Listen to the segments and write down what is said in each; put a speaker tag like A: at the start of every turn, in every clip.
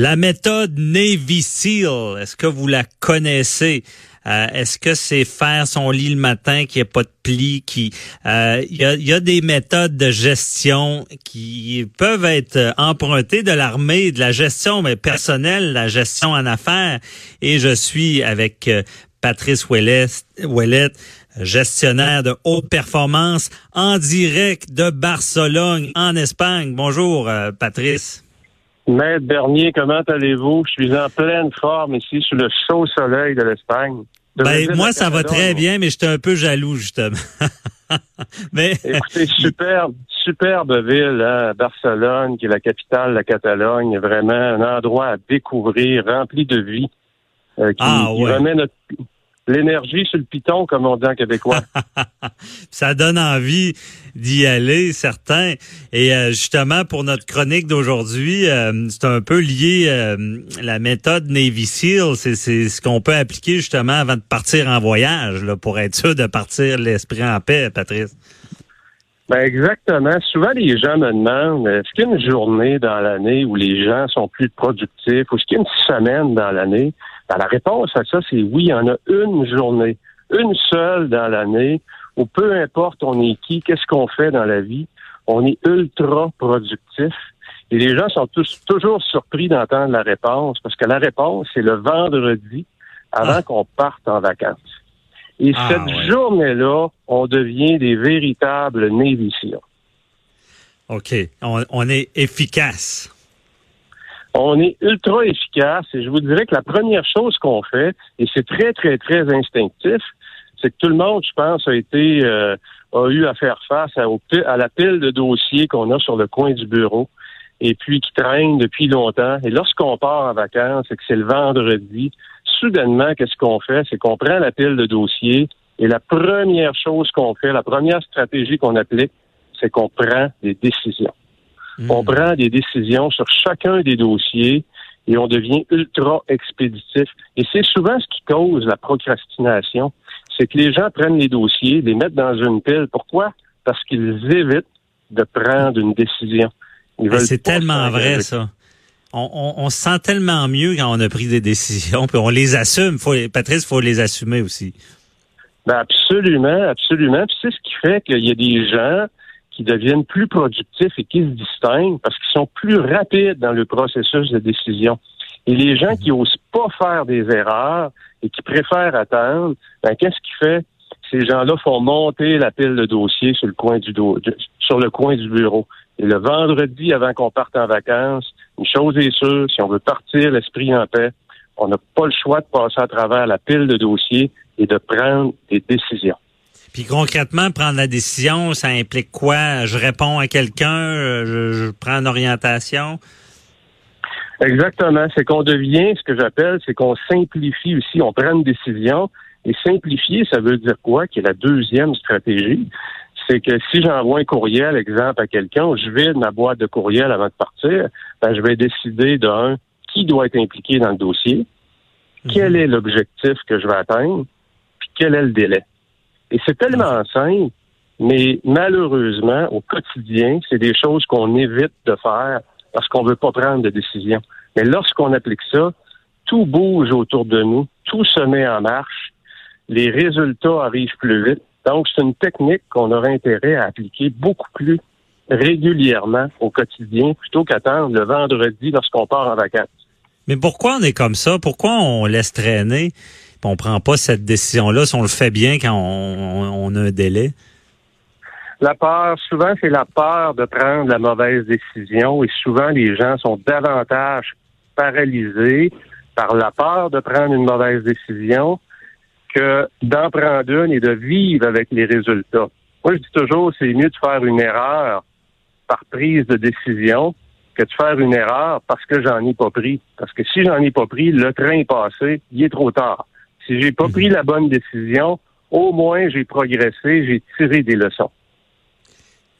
A: La méthode Navy SEAL, est-ce que vous la connaissez? Euh, est-ce que c'est faire son lit le matin, qui n'y pas de pli, qui euh, il y, a, des méthodes de gestion qui peuvent être empruntées de l'armée, de la gestion mais personnelle, la gestion en affaires. Et je suis avec euh, Patrice Ouellet, gestionnaire de haute performance en direct de Barcelone, en Espagne. Bonjour, Patrice.
B: Maître Bernier, comment allez-vous? Je suis en pleine forme ici sous le chaud soleil de l'Espagne.
A: Ben, moi, ça va très bien, mais j'étais un peu jaloux, justement.
B: mais... Écoutez, superbe, superbe ville, hein, Barcelone, qui est la capitale de la Catalogne, vraiment un endroit à découvrir, rempli de vie, euh, qui, ah, qui remet notre, l'énergie sur le piton, comme on dit en québécois.
A: ça donne envie d'y aller, certain. Et euh, justement, pour notre chronique d'aujourd'hui, euh, c'est un peu lié euh, la méthode Navy SEAL. C'est, ce qu'on peut appliquer justement avant de partir en voyage, là, pour être sûr de partir l'esprit en paix, Patrice.
B: Ben exactement. Souvent, les gens me demandent est-ce qu'il y a une journée dans l'année où les gens sont plus productifs ou est-ce qu'il y a une semaine dans l'année? Ben, La réponse à ça, c'est oui, il y en a une journée, une seule dans l'année où peu importe on est qui, qu'est-ce qu'on fait dans la vie, on est ultra productif. Et les gens sont tous toujours surpris d'entendre la réponse parce que la réponse, c'est le vendredi avant ah. qu'on parte en vacances. Et ah, cette journée-là, on devient des véritables Navy
A: OK. On, est efficace.
B: On est ultra efficace et je vous dirais que la première chose qu'on fait, et c'est très, très, très instinctif, c'est que tout le monde, je pense, a été euh, a eu à faire face à, à la pile de dossiers qu'on a sur le coin du bureau et puis qui traînent depuis longtemps. Et lorsqu'on part en vacances et que c'est le vendredi, soudainement, qu'est-ce qu'on fait? C'est qu'on prend la pile de dossiers et la première chose qu'on fait, la première stratégie qu'on applique, c'est qu'on prend des décisions. Hmm. On prend des décisions sur chacun des dossiers et on devient ultra expéditif. Et c'est souvent ce qui cause la procrastination. C'est que les gens prennent les dossiers, les mettent dans une pile. Pourquoi? Parce qu'ils évitent de prendre une décision.
A: C'est tellement vrai, ça on, se sent tellement mieux quand on a pris des décisions, puis on les assume. Faut, Patrice, il faut les assumer aussi.
B: Ben absolument, absolument. Puis c'est ce qui fait qu'il y a des gens qui deviennent plus productifs et qui se distinguent parce qu'ils sont plus rapides dans le processus de décision. Et les gens qui osent pas faire des erreurs et qui préfèrent attendre, ben qu'est-ce qui fait? Ces gens-là font monter la pile de dossiers sur le coin du sur le coin du bureau. Et le vendredi, avant qu'on parte en vacances, une chose est sûre, si on veut partir l'esprit en paix, on n'a pas le choix de passer à travers la pile de dossiers et de prendre des décisions.
A: Puis concrètement, prendre la décision, ça implique quoi? Je réponds à quelqu'un, je, prends une orientation?
B: Exactement. C'est qu'on devient, ce que j'appelle, c'est qu'on simplifie aussi. On prend une décision. Et simplifier, ça veut dire quoi? Qui est la deuxième stratégie c'est que si j'envoie un courriel, exemple, à quelqu'un, je vide ma boîte de courriel avant de partir, ben, je vais décider d'un qui doit être impliqué dans le dossier, mhm. quel est l'objectif que je vais atteindre, puis quel est le délai. Et c'est tellement simple, mais malheureusement, au quotidien, c'est des choses qu'on évite de faire parce qu'on ne veut pas prendre de décision. Mais lorsqu'on applique ça, tout bouge autour de nous, tout se met en marche, les résultats arrivent plus vite, donc, c'est une technique qu'on aurait intérêt à appliquer beaucoup plus régulièrement au quotidien plutôt qu'attendre le vendredi lorsqu'on part en vacances.
A: Mais pourquoi on est comme ça? Pourquoi on laisse traîner on prend pas cette décision-là si on le fait bien quand on, a un délai?
B: La peur, souvent, c'est la peur de prendre la mauvaise décision et souvent, les gens sont davantage paralysés par la peur de prendre une mauvaise décision que d'en prendre une et de vivre avec les résultats. Moi, je dis toujours, c'est mieux de faire une erreur par prise de décision que de faire une erreur parce que j'en ai pas pris. Parce que si j'en ai pas pris, le train est passé, il est trop tard. Si j'ai pas pris la bonne décision, au moins j'ai progressé, j'ai tiré des leçons.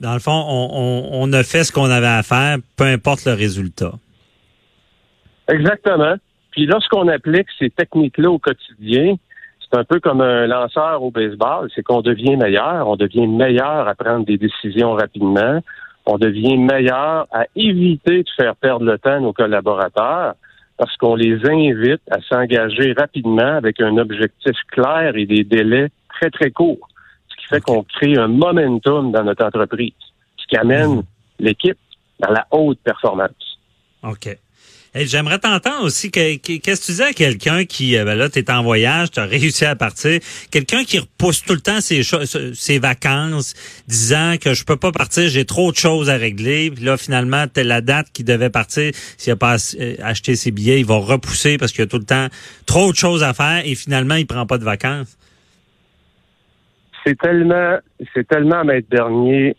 A: Dans le fond, on, on a fait ce qu'on avait à faire, peu importe le résultat.
B: Exactement. Puis lorsqu'on applique ces techniques-là au quotidien, c'est un peu comme un lanceur au baseball, c'est qu'on devient meilleur, on devient meilleur à prendre des décisions rapidement, on devient meilleur à éviter de faire perdre le temps à nos collaborateurs, parce qu'on les invite à s'engager rapidement avec un objectif clair et des délais très, très courts. Ce qui fait qu'on crée un momentum dans notre entreprise, ce qui amène mhm. l'équipe dans la haute performance.
A: OK. J'aimerais t'entendre aussi. Qu'est-ce que tu disais à quelqu'un qui, euh, ben là, tu es en voyage, tu as réussi à partir, quelqu'un qui repousse tout le temps ses, vacances, disant que je peux pas partir, j'ai trop de choses à régler. Puis là, finalement, t'es la date qui devait partir. S'il a pas euh, acheté ses billets, il va repousser parce qu'il a tout le temps trop de choses à faire et finalement, il prend pas de vacances.
B: C'est tellement, c'est tellement, maître dernier,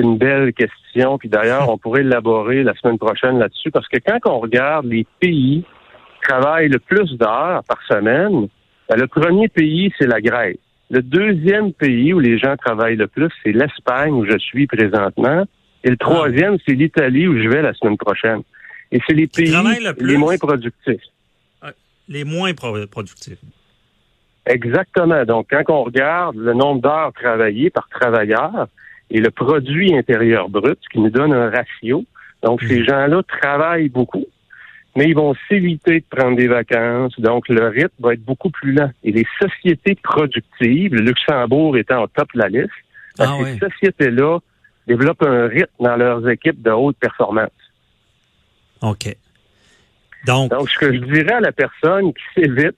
B: une belle question. Puis d'ailleurs, on pourrait élaborer la semaine prochaine là-dessus, parce que quand on regarde les pays qui travaillent le plus d'heures par semaine, ben, le premier pays, c'est la Grèce. Le deuxième pays où les gens travaillent le plus, c'est l'Espagne, où je suis présentement. Et le troisième, c'est l'Italie, où je vais la semaine prochaine. Et c'est les pays les moins productifs.
A: Les moins productifs.
B: Exactement. Donc, quand on regarde le nombre d'heures travaillées par travailleur, et le produit intérieur brut, qui nous donne un ratio. Donc, ces hmm. gens-là travaillent beaucoup, mais ils vont s'éviter de prendre des vacances. Donc, le rythme va être beaucoup plus lent. Et les sociétés productives, le Luxembourg étant au top de la liste, ah ces sociétés-là développent un rythme dans leurs équipes de haute performance.
A: OK.
B: Donc, Donc ce que je dirais à la personne qui s'évite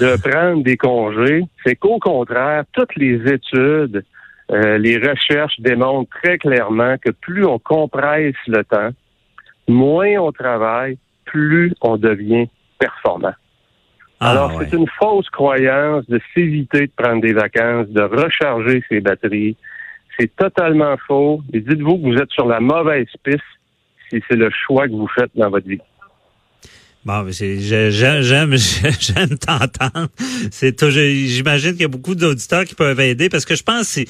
B: de prendre des congés, c'est qu'au contraire, toutes les études euh, les recherches démontrent très clairement que plus on compresse le temps, moins on travaille, plus on devient performant. Ah, Alors, c'est une fausse croyance de s'éviter de prendre des vacances, de recharger ses batteries. C'est totalement faux. Et dites-vous que vous êtes sur la mauvaise piste si c'est le choix que vous faites dans votre vie.
A: Bon, j'aime, j'aime, t'entendre. C'est j'imagine qu'il y a beaucoup d'auditeurs qui peuvent aider parce que je pense que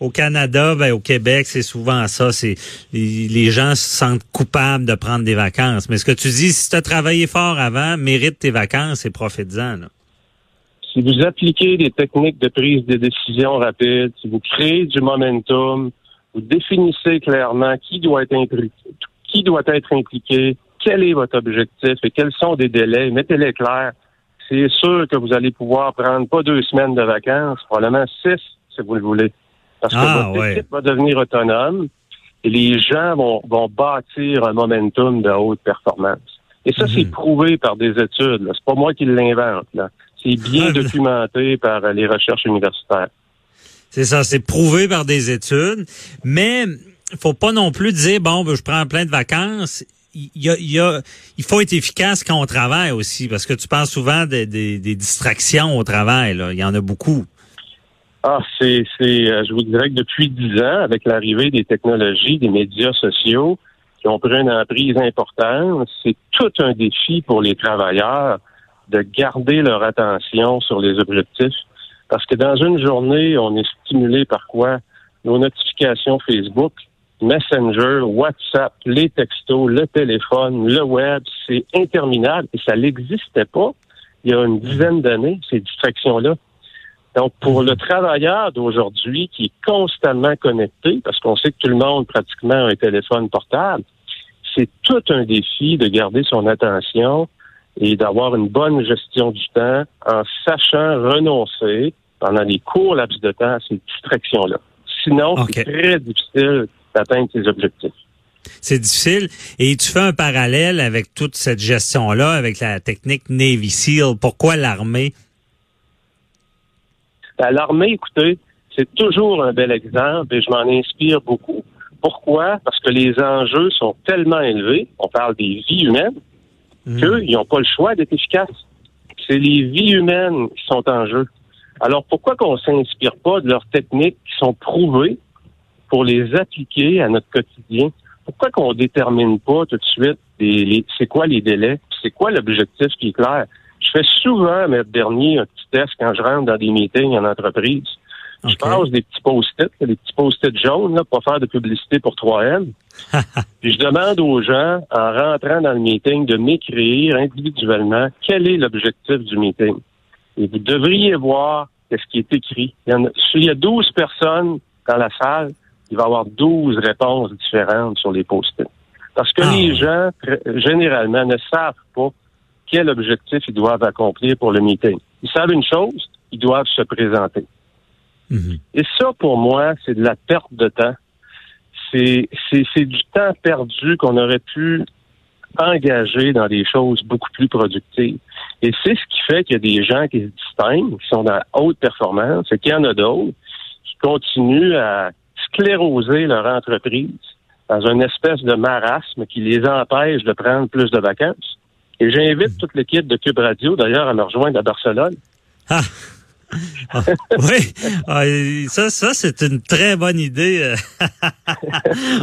A: au Canada, ben, au Québec, c'est souvent ça. C'est les, gens se sentent coupables de prendre des vacances. Mais ce que tu dis, si tu as travaillé fort avant, mérite tes vacances et profite-en.
B: Si vous appliquez des techniques de prise de décision rapide, si vous créez du momentum, vous définissez clairement qui doit être impliqué, qui doit être impliqué, quel est votre objectif et quels sont des délais? Mettez-les clairs. C'est sûr que vous allez pouvoir prendre pas deux semaines de vacances, probablement six, si vous le voulez. Parce que ah, votre équipe va devenir autonome et les gens vont, vont bâtir un momentum de haute performance. Et ça, c'est mhm. prouvé par des études. C'est pas moi qui l'invente. C'est bien documenté par les recherches universitaires.
A: C'est ça, c'est prouvé par des études, mais faut pas non plus dire bon, ben, je prends plein de vacances il faut être efficace quand on travaille aussi, parce que tu parles souvent des, distractions au travail. Là. Il y en a beaucoup.
B: Ah, c'est, c'est, euh, je vous dirais que depuis dix ans, avec l'arrivée des technologies, des médias sociaux, qui ont pris une emprise importante, c'est tout un défi pour les travailleurs de garder leur attention sur les objectifs. Parce que dans une journée, on est stimulé par quoi? Nos notifications Facebook, Messenger, WhatsApp, les textos, le téléphone, le web, c'est interminable et ça n'existait pas il y a une dizaine d'années, ces distractions-là. Donc, pour le travailleur d'aujourd'hui qui est constamment connecté, parce qu'on sait que tout le monde pratiquement a un téléphone portable, c'est tout un défi de garder son attention et d'avoir une bonne gestion du temps en sachant renoncer pendant les courts laps de temps à ces distractions-là. Sinon, c'est très difficile d'atteindre ses objectifs.
A: C'est difficile. Et tu fais un parallèle avec toute cette gestion-là, avec la technique Navy SEAL. Pourquoi l'armée?
B: Ben, l'armée, écoutez, c'est toujours un bel exemple et je m'en inspire beaucoup. Pourquoi? Parce que les enjeux sont tellement élevés, on parle des vies humaines, mmh. qu'ils n'ont pas le choix d'être efficaces. C'est les vies humaines qui sont en jeu. Alors pourquoi qu'on s'inspire pas de leurs techniques qui sont prouvées pour les appliquer à notre quotidien, pourquoi qu'on détermine pas tout de suite les, c'est quoi les délais, c'est quoi l'objectif qui est clair? Je fais souvent, mais dernier, un petit test quand je rentre dans des meetings en entreprise. Je passe des petits post-it, des petits post-it jaunes, là, pour faire de publicité pour 3M. Puis je demande aux gens, en rentrant dans le meeting, de m'écrire individuellement quel est l'objectif du meeting? Et vous devriez voir ce qui est écrit. Il y, a, il y a 12 personnes dans la salle, il va y avoir 12 réponses différentes sur les post-it. Parce que ah les gens, généralement, ne savent pas quel objectif ils doivent accomplir pour le meeting. Ils savent une chose, ils doivent se présenter.
A: Mhm.
B: Et ça, pour moi, c'est de la perte de temps. C'est, c'est, c'est du temps perdu qu'on aurait pu engager dans des choses beaucoup plus productives. Et c'est ce qui fait qu'il y a des gens qui se distinguent, qui sont dans la haute performance, et qu'il y en a d'autres qui continuent à scléroser leur entreprise dans une espèce de marasme qui les empêche de prendre plus de vacances. Et j'invite toute l'équipe de Cube Radio, d'ailleurs, à me rejoindre à Barcelone.
A: Ah. Ah, oui, ah, ça, ça c'est une très bonne idée.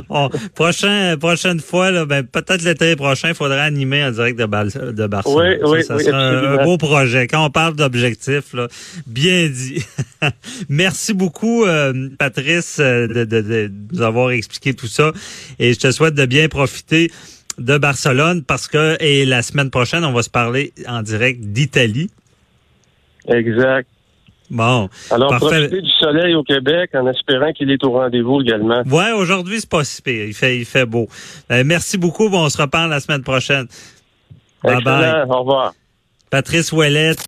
A: Prochain, prochaine fois, là, ben, peut-être l'été prochain, il faudra animer en direct de, Bar de Barcelone.
B: Oui, oui,
A: ça,
B: oui,
A: sera un, un, beau projet. Quand on parle d'objectifs, là, bien dit. Merci beaucoup, euh, Patrice, de, de, de, nous avoir expliqué tout ça. Et je te souhaite de bien profiter de Barcelone parce que et la semaine prochaine, on va se parler en direct d'Italie.
B: Exact.
A: Bon.
B: Alors,
A: parfait.
B: profitez du soleil au Québec en espérant qu'il est au rendez-vous également.
A: Ouais, aujourd'hui, c'est pas si pire. Il fait, il fait beau. Euh, merci beaucoup. Bon, on se reparle la semaine prochaine.
B: Bye bye. Au revoir.
A: Patrice Ouellette.